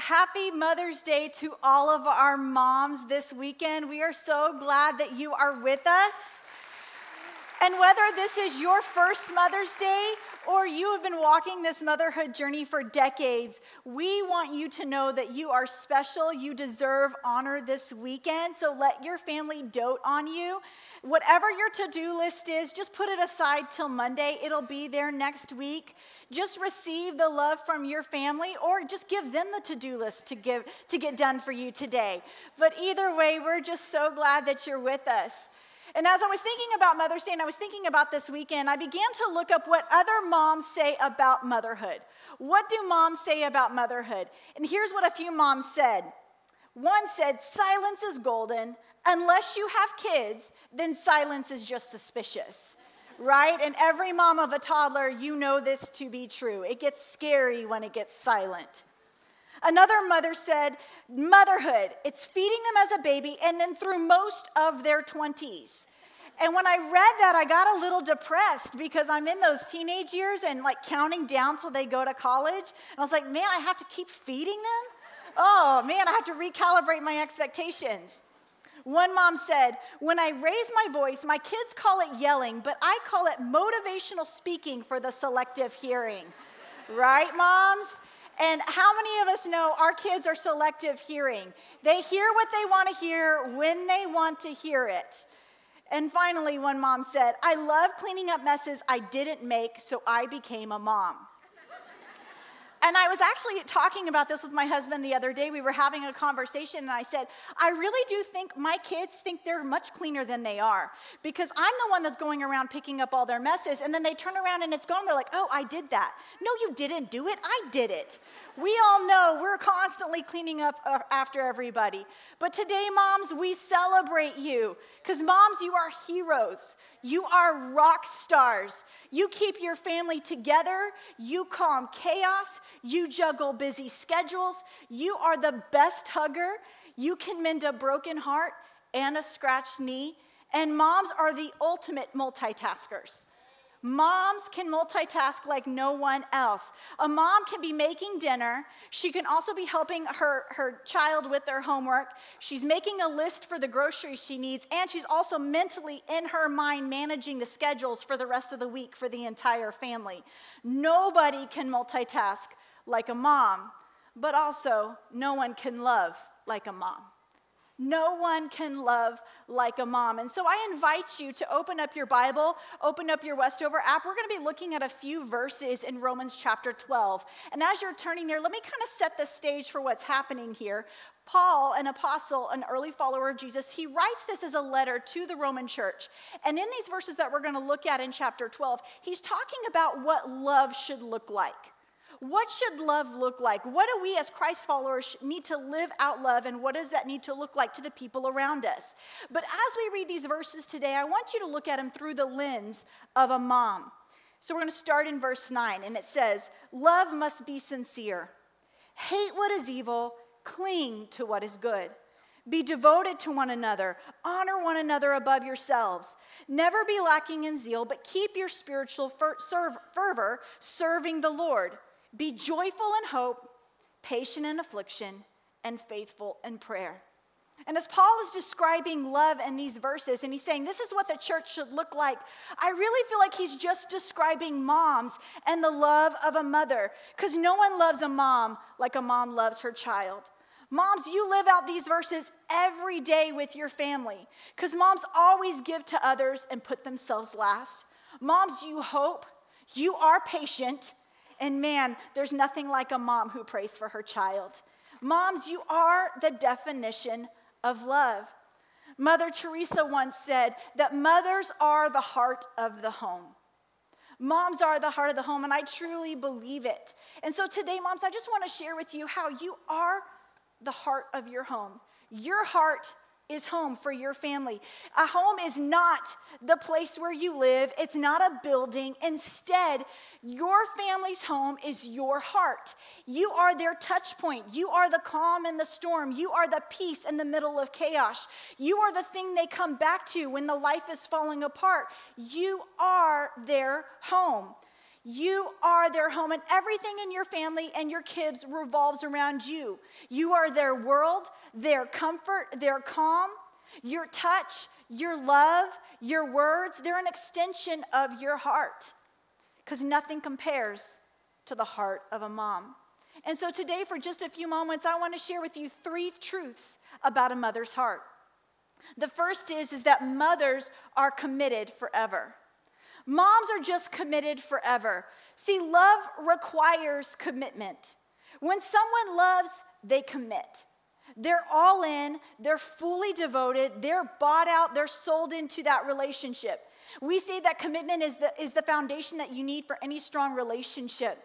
happy Mother's Day to all of our moms this weekend. We are so glad that you are with us. And whether this is your first Mother's Day or you have been walking this motherhood journey for decades, we want you to know that you are special. You deserve honor this weekend. So let your family dote on you. Whatever your to do list is, just put it aside till Monday. It'll be there next week. Just receive the love from your family or just give them the to do list to, give, to get done for you today. But either way, we're just so glad that you're with us. And as I was thinking about Mother's Day and I was thinking about this weekend, I began to look up what other moms say about motherhood. What do moms say about motherhood? And here's what a few moms said. One said, Silence is golden. Unless you have kids, then silence is just suspicious, right? And every mom of a toddler, you know this to be true. It gets scary when it gets silent. Another mother said, Motherhood, it's feeding them as a baby and then through most of their 20s. And when I read that, I got a little depressed because I'm in those teenage years and like counting down till they go to college. And I was like, man, I have to keep feeding them? Oh, man, I have to recalibrate my expectations. One mom said, When I raise my voice, my kids call it yelling, but I call it motivational speaking for the selective hearing. right, moms? And how many of us know our kids are selective hearing? They hear what they want to hear when they want to hear it. And finally, one mom said, I love cleaning up messes I didn't make, so I became a mom. And I was actually talking about this with my husband the other day. We were having a conversation, and I said, I really do think my kids think they're much cleaner than they are because I'm the one that's going around picking up all their messes, and then they turn around and it's gone. They're like, oh, I did that. No, you didn't do it. I did it. We all know we're constantly cleaning up uh, after everybody. But today, moms, we celebrate you because, moms, you are heroes. You are rock stars. You keep your family together. You calm chaos. You juggle busy schedules. You are the best hugger. You can mend a broken heart and a scratched knee. And moms are the ultimate multitaskers. Moms can multitask like no one else. A mom can be making dinner. She can also be helping her, her child with their homework. She's making a list for the groceries she needs, and she's also mentally in her mind managing the schedules for the rest of the week for the entire family. Nobody can multitask like a mom, but also no one can love like a mom. No one can love like a mom. And so I invite you to open up your Bible, open up your Westover app. We're going to be looking at a few verses in Romans chapter 12. And as you're turning there, let me kind of set the stage for what's happening here. Paul, an apostle, an early follower of Jesus, he writes this as a letter to the Roman church. And in these verses that we're going to look at in chapter 12, he's talking about what love should look like. What should love look like? What do we as Christ followers need to live out love, and what does that need to look like to the people around us? But as we read these verses today, I want you to look at them through the lens of a mom. So we're going to start in verse 9, and it says, Love must be sincere. Hate what is evil, cling to what is good. Be devoted to one another. Honor one another above yourselves. Never be lacking in zeal, but keep your spiritual fervor serving the Lord. Be joyful in hope, patient in affliction, and faithful in prayer. And as Paul is describing love in these verses, and he's saying this is what the church should look like, I really feel like he's just describing moms and the love of a mother, because no one loves a mom like a mom loves her child. Moms, you live out these verses every day with your family, because moms always give to others and put themselves last. Moms, you hope, you are patient, and man, there's nothing like a mom who prays for her child. Moms, you are the definition of love. Mother Teresa once said that mothers are the heart of the home. Moms are the heart of the home, and I truly believe it. And so today, moms, I just want to share with you how you are the heart of your home. Your heart is home for your family. A home is not the place where you live, it's not a building. Instead, your family's home is your heart. You are their touch point. You are the calm in the storm. You are the peace in the middle of chaos. You are the thing they come back to when the life is falling apart. You are their home. You are their home, and everything in your family and your kids revolves around you. You are their world, their comfort, their calm, your touch, your love, your words. They're an extension of your heart because nothing compares to the heart of a mom. And so today, for just a few moments, I want to share with you three truths about a mother's heart. The first is, is that mothers are committed forever. Moms are just committed forever. See, love requires commitment. When someone loves, they commit. They're all in, they're fully devoted, they're bought out, they're sold into that relationship. We say that commitment is the, is the foundation that you need for any strong relationship.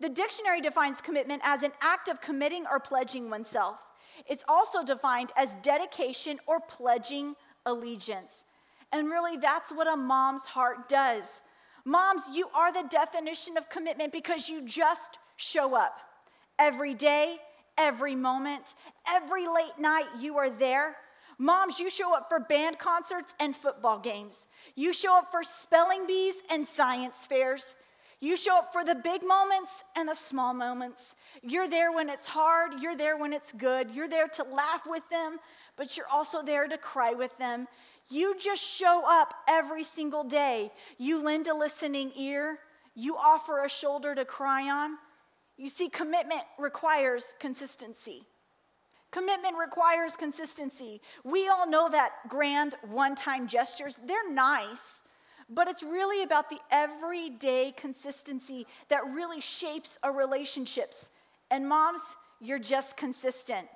The dictionary defines commitment as an act of committing or pledging oneself. It's also defined as dedication or pledging allegiance. And really, that's what a mom's heart does. Moms, you are the definition of commitment because you just show up every day, every moment, every late night, you are there. Moms, you show up for band concerts and football games. You show up for spelling bees and science fairs. You show up for the big moments and the small moments. You're there when it's hard, you're there when it's good. You're there to laugh with them, but you're also there to cry with them. You just show up every single day. You lend a listening ear, you offer a shoulder to cry on. You see, commitment requires consistency. Commitment requires consistency. We all know that grand one time gestures, they're nice, but it's really about the everyday consistency that really shapes our relationships. And moms, you're just consistent.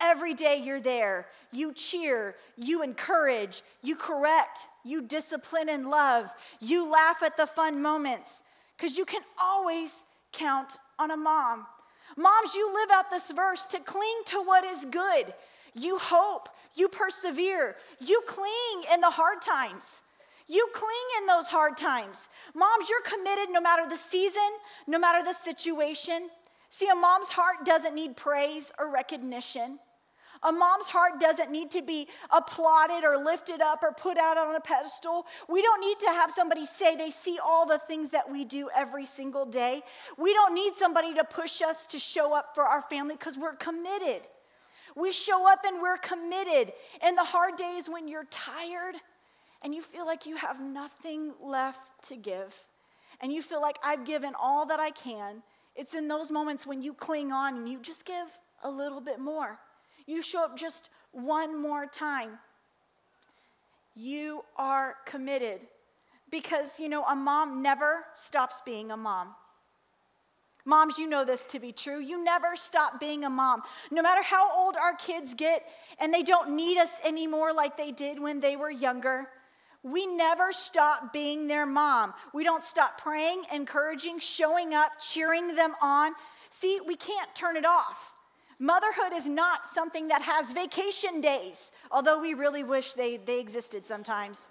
Every day you're there. You cheer, you encourage, you correct, you discipline and love, you laugh at the fun moments, because you can always count on a mom. Moms, you live out this verse to cling to what is good. You hope, you persevere, you cling in the hard times. You cling in those hard times. Moms, you're committed no matter the season, no matter the situation. See, a mom's heart doesn't need praise or recognition. A mom's heart doesn't need to be applauded or lifted up or put out on a pedestal. We don't need to have somebody say they see all the things that we do every single day. We don't need somebody to push us to show up for our family because we're committed. We show up and we're committed. In the hard days when you're tired and you feel like you have nothing left to give, and you feel like I've given all that I can, it's in those moments when you cling on and you just give a little bit more you show up just one more time, you are committed. Because, you know, a mom never stops being a mom. Moms, you know this to be true. You never stop being a mom. No matter how old our kids get and they don't need us anymore like they did when they were younger, we never stop being their mom. We don't stop praying, encouraging, showing up, cheering them on. See, we can't turn it off. Motherhood is not something that has vacation days, although we really wish they, they existed sometimes.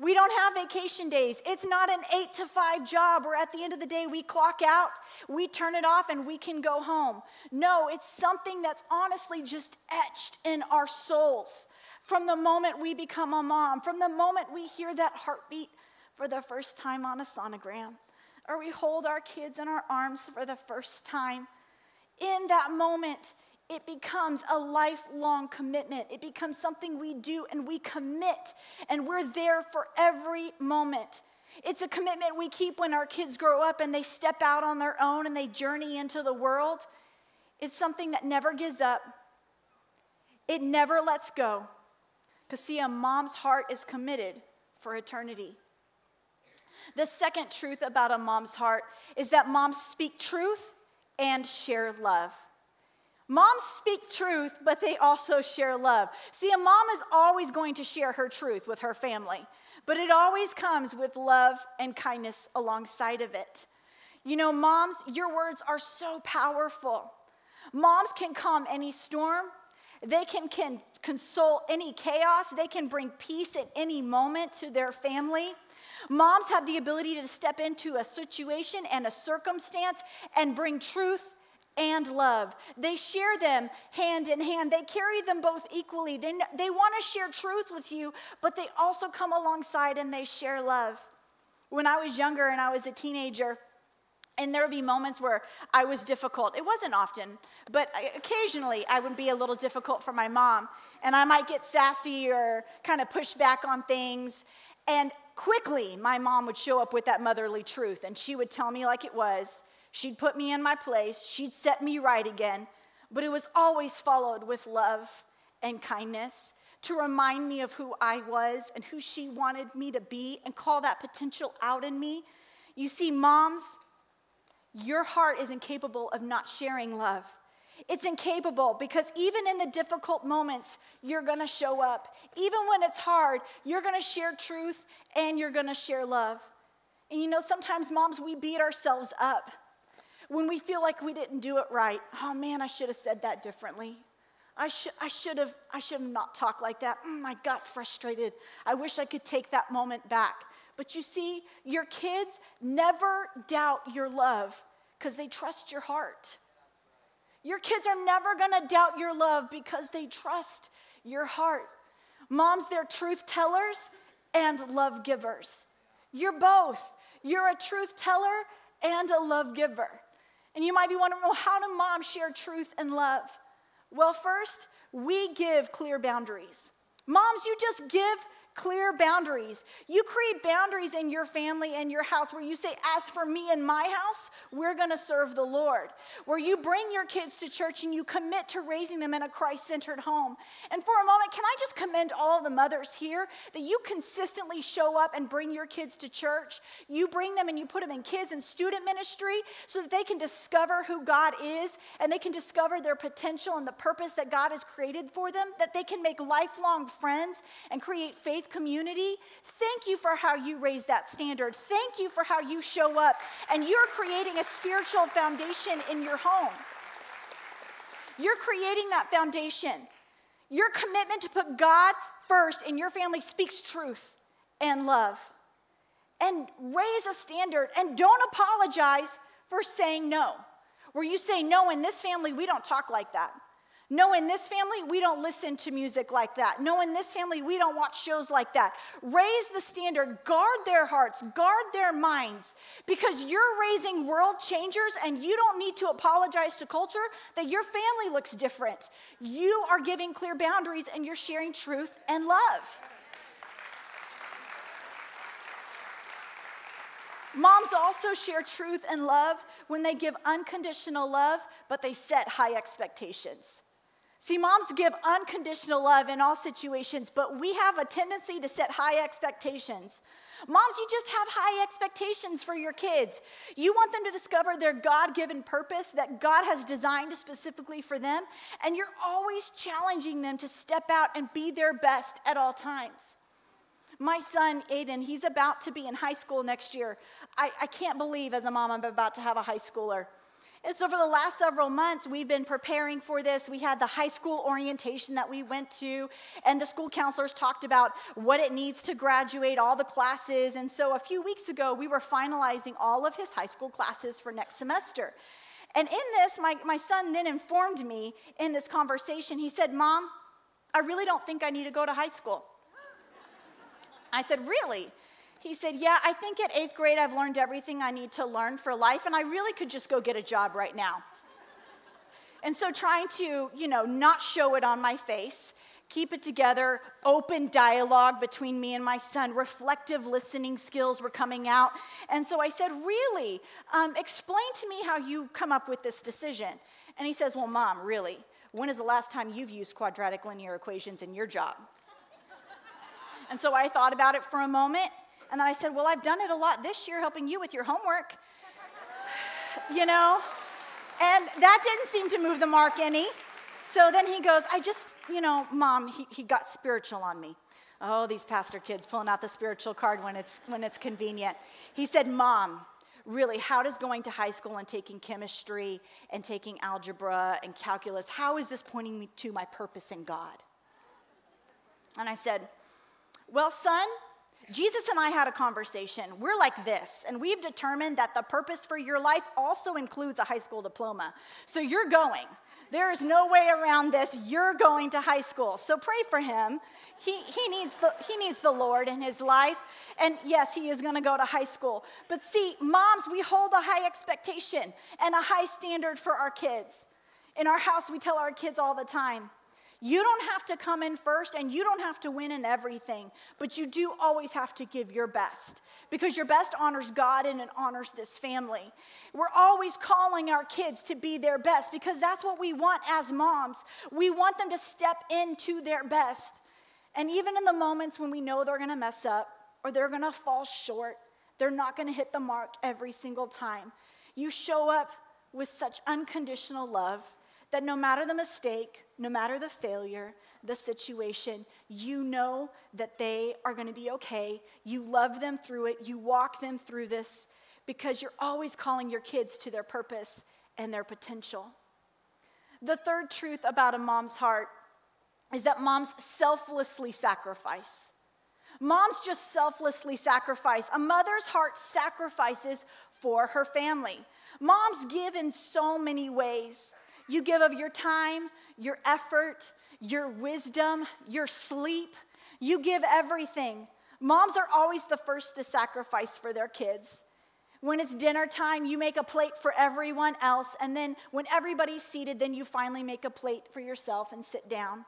We don't have vacation days. It's not an eight to five job where at the end of the day we clock out, we turn it off, and we can go home. No, it's something that's honestly just etched in our souls from the moment we become a mom, from the moment we hear that heartbeat for the first time on a sonogram, or we hold our kids in our arms for the first time in that moment, it becomes a lifelong commitment. It becomes something we do and we commit, and we're there for every moment. It's a commitment we keep when our kids grow up and they step out on their own and they journey into the world. It's something that never gives up, it never lets go. Because, see, a mom's heart is committed for eternity. The second truth about a mom's heart is that moms speak truth and share love. Moms speak truth, but they also share love. See, a mom is always going to share her truth with her family, but it always comes with love and kindness alongside of it. You know, moms, your words are so powerful. Moms can calm any storm, they can, can console any chaos, they can bring peace at any moment to their family. Moms have the ability to step into a situation and a circumstance and bring truth and love. They share them hand in hand. They carry them both equally. They, they want to share truth with you, but they also come alongside and they share love. When I was younger and I was a teenager, and there would be moments where I was difficult. It wasn't often, but occasionally I would be a little difficult for my mom. And I might get sassy or kind of push back on things. And quickly, my mom would show up with that motherly truth and she would tell me like it was. She'd put me in my place, she'd set me right again. But it was always followed with love and kindness to remind me of who I was and who she wanted me to be and call that potential out in me. You see, moms, your heart is incapable of not sharing love. It's incapable because even in the difficult moments, you're gonna show up. Even when it's hard, you're gonna share truth and you're gonna share love. And you know, sometimes moms, we beat ourselves up when we feel like we didn't do it right. Oh man, I should have said that differently. I should, I should have, I should have not talked like that. Mm, I got frustrated. I wish I could take that moment back. But you see, your kids never doubt your love because they trust your heart. Your kids are never gonna doubt your love because they trust your heart. Moms, they're truth tellers and love givers. You're both. You're a truth teller and a love giver. And you might be wondering, well, how do moms share truth and love? Well, first, we give clear boundaries. Moms, you just give clear boundaries. You create boundaries in your family and your house where you say, As for me and my house, we're going to serve the Lord. Where you bring your kids to church and you commit to raising them in a Christ centered home. And for a moment, can I just commend all the mothers here that you consistently show up and bring your kids to church? You bring them and you put them in kids and student ministry so that they can discover who God is and they can discover their potential and the purpose that God has created for them, that they can make lifelong friends and create community, thank you for how you raise that standard. Thank you for how you show up and you're creating a spiritual foundation in your home. You're creating that foundation. Your commitment to put God first in your family speaks truth and love. And raise a standard and don't apologize for saying no. Where you say, no, in this family, we don't talk like that. No, in this family, we don't listen to music like that. No, in this family, we don't watch shows like that. Raise the standard, guard their hearts, guard their minds, because you're raising world changers and you don't need to apologize to culture that your family looks different. You are giving clear boundaries and you're sharing truth and love. Moms also share truth and love when they give unconditional love, but they set high expectations. See, moms give unconditional love in all situations, but we have a tendency to set high expectations. Moms, you just have high expectations for your kids. You want them to discover their God given purpose that God has designed specifically for them, and you're always challenging them to step out and be their best at all times. My son, Aiden, he's about to be in high school next year. I, I can't believe, as a mom, I'm about to have a high schooler. And so, for the last several months, we've been preparing for this. We had the high school orientation that we went to, and the school counselors talked about what it needs to graduate, all the classes. And so, a few weeks ago, we were finalizing all of his high school classes for next semester. And in this, my, my son then informed me in this conversation, he said, Mom, I really don't think I need to go to high school. I said, Really? He said, Yeah, I think at eighth grade I've learned everything I need to learn for life, and I really could just go get a job right now. And so, trying to, you know, not show it on my face, keep it together, open dialogue between me and my son, reflective listening skills were coming out. And so I said, Really? Um, explain to me how you come up with this decision. And he says, Well, mom, really, when is the last time you've used quadratic linear equations in your job? And so I thought about it for a moment, and then I said, Well, I've done it a lot this year helping you with your homework. you know? And that didn't seem to move the mark any. So then he goes, I just, you know, mom, he, he got spiritual on me. Oh, these pastor kids pulling out the spiritual card when it's, when it's convenient. He said, Mom, really, how does going to high school and taking chemistry and taking algebra and calculus, how is this pointing me to my purpose in God? And I said, Well, son, Jesus and I had a conversation. We're like this, and we've determined that the purpose for your life also includes a high school diploma. So you're going. There is no way around this. You're going to high school. So pray for him. He, he, needs, the, he needs the Lord in his life. And yes, he is going to go to high school. But see, moms, we hold a high expectation and a high standard for our kids. In our house, we tell our kids all the time you don't have to come in first and you don't have to win in everything, but you do always have to give your best because your best honors God and it honors this family. We're always calling our kids to be their best because that's what we want as moms. We want them to step into their best. And even in the moments when we know they're gonna mess up or they're gonna fall short, they're not gonna hit the mark every single time. You show up with such unconditional love that no matter the mistake, no matter the failure, the situation, you know that they are going to be okay. You love them through it. You walk them through this because you're always calling your kids to their purpose and their potential. The third truth about a mom's heart is that moms selflessly sacrifice. Moms just selflessly sacrifice. A mother's heart sacrifices for her family. Moms give in so many ways. You give of your time, your effort, your wisdom, your sleep. You give everything. Moms are always the first to sacrifice for their kids. When it's dinner time, you make a plate for everyone else. And then when everybody's seated, then you finally make a plate for yourself and sit down.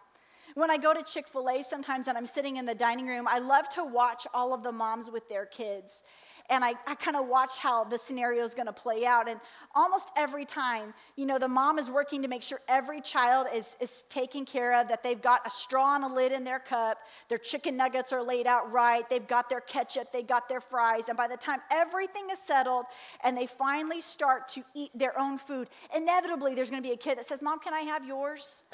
When I go to Chick fil A sometimes and I'm sitting in the dining room, I love to watch all of the moms with their kids and I, I kind of watch how the scenario is going to play out. And almost every time, you know, the mom is working to make sure every child is, is taken care of, that they've got a straw and a lid in their cup, their chicken nuggets are laid out right, they've got their ketchup, they've got their fries. And by the time everything is settled and they finally start to eat their own food, inevitably there's going to be a kid that says, Mom, can I have yours?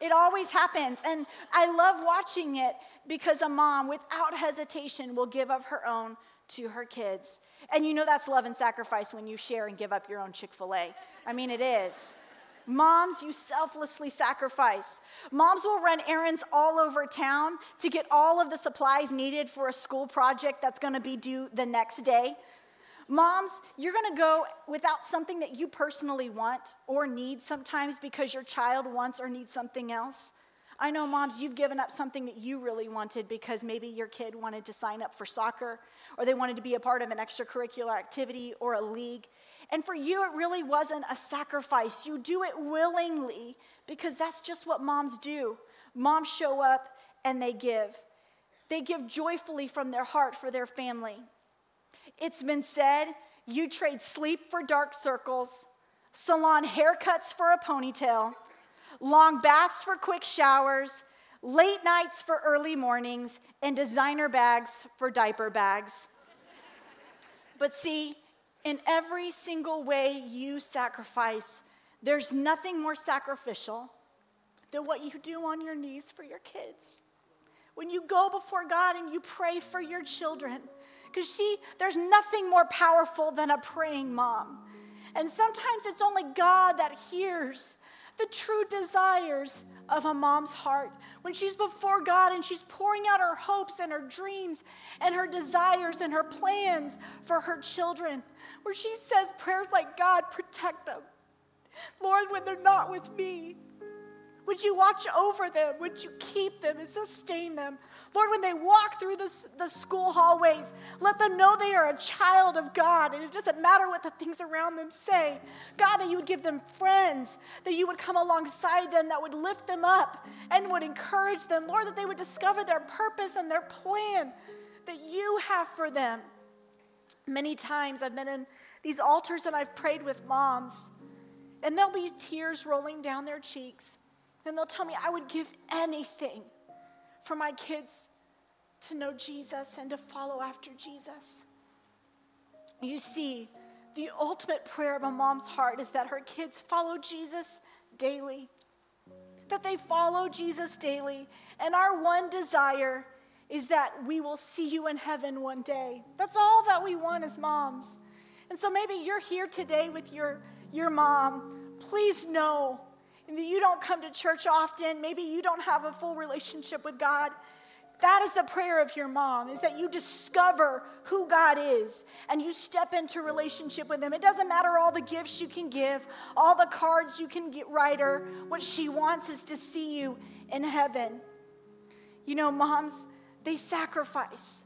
It always happens. And I love watching it because a mom, without hesitation, will give of her own to her kids. And you know that's love and sacrifice when you share and give up your own Chick fil A. I mean, it is. Moms, you selflessly sacrifice. Moms will run errands all over town to get all of the supplies needed for a school project that's gonna be due the next day. Moms, you're gonna go without something that you personally want or need sometimes because your child wants or needs something else. I know, moms, you've given up something that you really wanted because maybe your kid wanted to sign up for soccer or they wanted to be a part of an extracurricular activity or a league. And for you, it really wasn't a sacrifice. You do it willingly because that's just what moms do. Moms show up and they give. They give joyfully from their heart for their family. It's been said you trade sleep for dark circles, salon haircuts for a ponytail long baths for quick showers, late nights for early mornings, and designer bags for diaper bags. But see, in every single way you sacrifice, there's nothing more sacrificial than what you do on your knees for your kids. When you go before God and you pray for your children, because see, there's nothing more powerful than a praying mom. And sometimes it's only God that hears the true desires of a mom's heart. When she's before God and she's pouring out her hopes and her dreams and her desires and her plans for her children, where she says prayers like, God, protect them. Lord, when they're not with me, would you watch over them? Would you keep them and sustain them? Lord, when they walk through the, the school hallways, let them know they are a child of God and it doesn't matter what the things around them say. God, that you would give them friends, that you would come alongside them, that would lift them up and would encourage them. Lord, that they would discover their purpose and their plan that you have for them. Many times I've been in these altars and I've prayed with moms, and there'll be tears rolling down their cheeks, and they'll tell me, I would give anything for my kids to know Jesus and to follow after Jesus. You see, the ultimate prayer of a mom's heart is that her kids follow Jesus daily, that they follow Jesus daily. And our one desire is that we will see you in heaven one day. That's all that we want as moms. And so maybe you're here today with your, your mom. Please know you don't come to church often, maybe you don't have a full relationship with God, That is the prayer of your mom, is that you discover who God is and you step into relationship with him. It doesn't matter all the gifts you can give, all the cards you can get write her. What she wants is to see you in heaven. You know, moms, they sacrifice.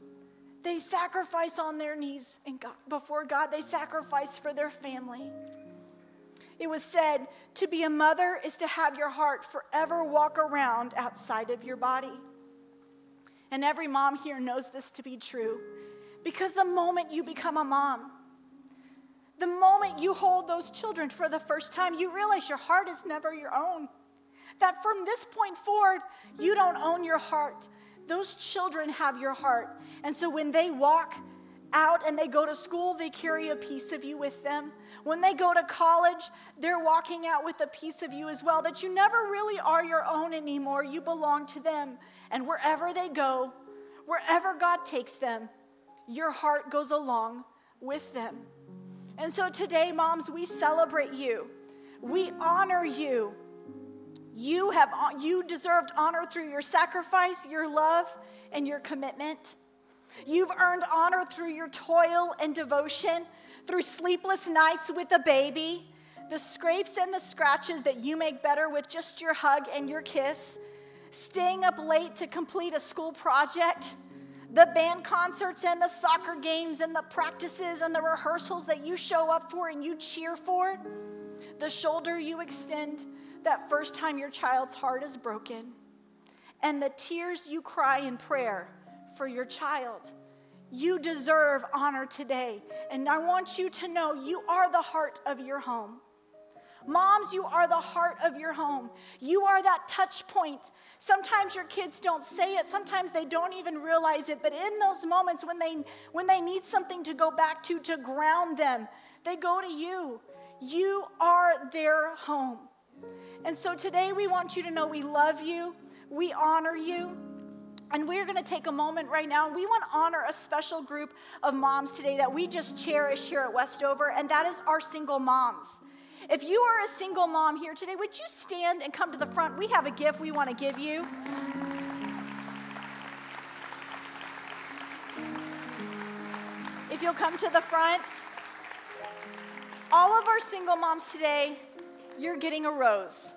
They sacrifice on their knees God, before God. They sacrifice for their family. It was said to be a mother is to have your heart forever walk around outside of your body. And every mom here knows this to be true because the moment you become a mom, the moment you hold those children for the first time, you realize your heart is never your own. That from this point forward, you don't own your heart. Those children have your heart. And so when they walk out and they go to school, they carry a piece of you with them. When they go to college, they're walking out with a piece of you as well, that you never really are your own anymore. You belong to them. And wherever they go, wherever God takes them, your heart goes along with them. And so today, moms, we celebrate you. We honor you. You have you deserved honor through your sacrifice, your love, and your commitment. You've earned honor through your toil and devotion, through sleepless nights with a baby, the scrapes and the scratches that you make better with just your hug and your kiss, staying up late to complete a school project, the band concerts and the soccer games and the practices and the rehearsals that you show up for and you cheer for, the shoulder you extend that first time your child's heart is broken, and the tears you cry in prayer for your child. You deserve honor today. And I want you to know you are the heart of your home. Moms, you are the heart of your home. You are that touch point. Sometimes your kids don't say it, sometimes they don't even realize it, but in those moments when they when they need something to go back to to ground them, they go to you. You are their home. And so today we want you to know we love you, we honor you. And we're going to take a moment right now. We want to honor a special group of moms today that we just cherish here at Westover, and that is our single moms. If you are a single mom here today, would you stand and come to the front? We have a gift we want to give you. If you'll come to the front, all of our single moms today, you're getting a rose.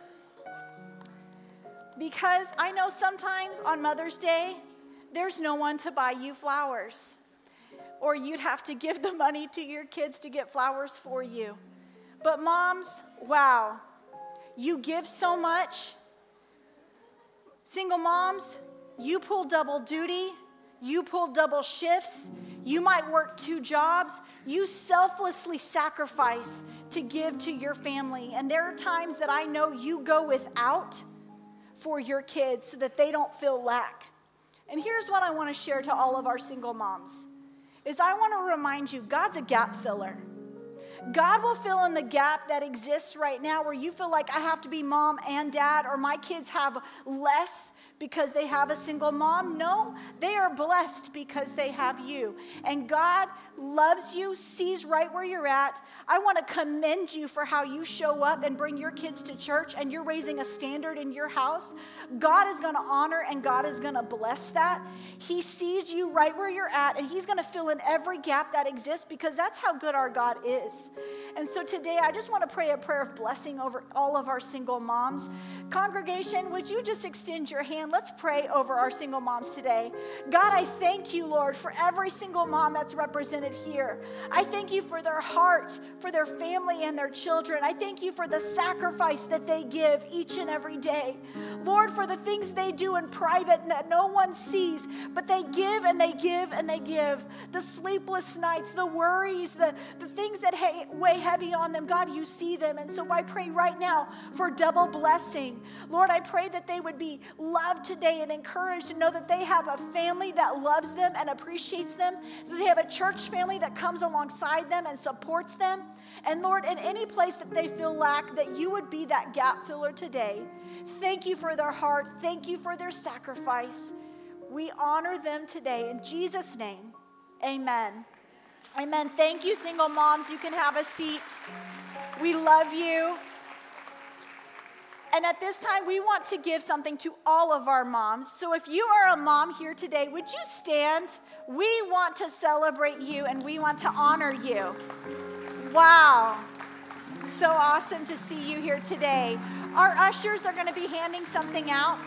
Because I know sometimes on Mother's Day, there's no one to buy you flowers, or you'd have to give the money to your kids to get flowers for you. But moms, wow, you give so much. Single moms, you pull double duty, you pull double shifts, you might work two jobs. You selflessly sacrifice to give to your family. And there are times that I know you go without for your kids so that they don't feel lack. And here's what I want to share to all of our single moms is I want to remind you God's a gap filler. God will fill in the gap that exists right now where you feel like I have to be mom and dad or my kids have less because they have a single mom. No, they are blessed because they have you. And God loves you, sees right where you're at. I want to commend you for how you show up and bring your kids to church and you're raising a standard in your house. God is going to honor and God is going to bless that. He sees you right where you're at and He's going to fill in every gap that exists because that's how good our God is. And so today, I just want to pray a prayer of blessing over all of our single moms. Congregation, would you just extend your hand? Let's pray over our single moms today. God, I thank you, Lord, for every single mom that's represented here. I thank you for their heart, for their family and their children. I thank you for the sacrifice that they give each and every day. Lord, for the things they do in private and that no one sees, but they give and they give and they give. The sleepless nights, the worries, the, the things that weigh heavy on them. God, you see them. And so I pray right now for double blessing. Lord, I pray that they would be loved today and encouraged to know that they have a family that loves them and appreciates them, that they have a church family that comes alongside them and supports them. And Lord, in any place that they feel lack, that you would be that gap filler today. Thank you for their heart. Thank you for their sacrifice. We honor them today. In Jesus' name, amen. Amen. Thank you, single moms. You can have a seat. We love you. And at this time, we want to give something to all of our moms. So if you are a mom here today, would you stand? We want to celebrate you and we want to honor you. Wow. So awesome to see you here today. Our ushers are going to be handing something out.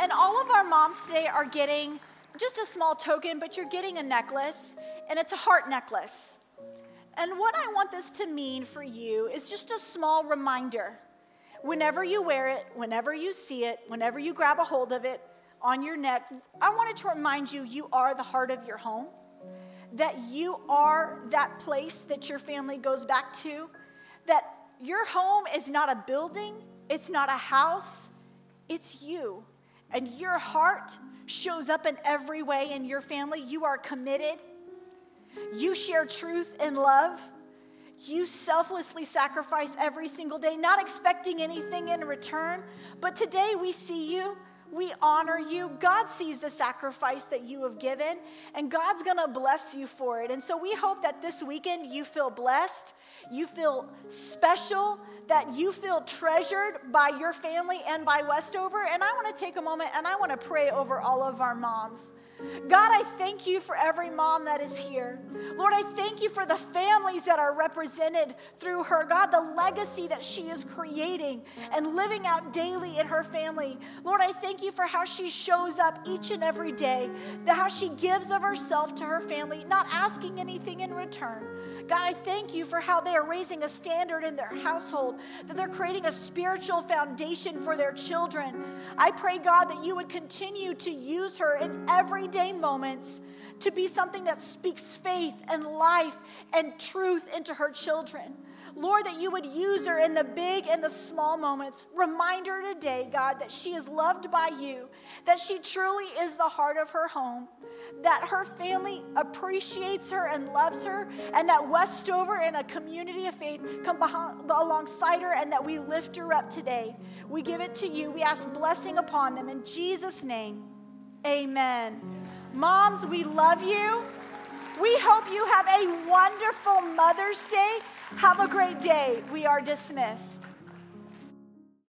And all of our moms today are getting just a small token, but you're getting a necklace, and it's a heart necklace. And what I want this to mean for you is just a small reminder. Whenever you wear it, whenever you see it, whenever you grab a hold of it on your neck, I wanted to remind you you are the heart of your home, that you are that place that your family goes back to, that your home is not a building, it's not a house, it's you. And your heart shows up in every way in your family. You are committed you share truth and love. You selflessly sacrifice every single day, not expecting anything in return. But today we see you. We honor you. God sees the sacrifice that you have given, and God's gonna bless you for it. And so we hope that this weekend you feel blessed, you feel special, that you feel treasured by your family and by Westover. And I wanna take a moment and I wanna pray over all of our moms. God, I thank you for every mom that is here. Lord, I thank you for the families that are represented through her. God, the legacy that she is creating and living out daily in her family. Lord, I thank you for how she shows up each and every day, that how she gives of herself to her family, not asking anything in return. God, I thank you for how they are raising a standard in their household, that they're creating a spiritual foundation for their children. I pray, God, that you would continue to use her in everyday moments to be something that speaks faith and life and truth into her children. Lord, that you would use her in the big and the small moments. Remind her today, God, that she is loved by you, that she truly is the heart of her home, that her family appreciates her and loves her, and that Westover and a community of faith come behind, alongside her and that we lift her up today. We give it to you. We ask blessing upon them. In Jesus' name, amen. Moms, we love you. We hope you have a wonderful Mother's Day. Have a great day. We are dismissed.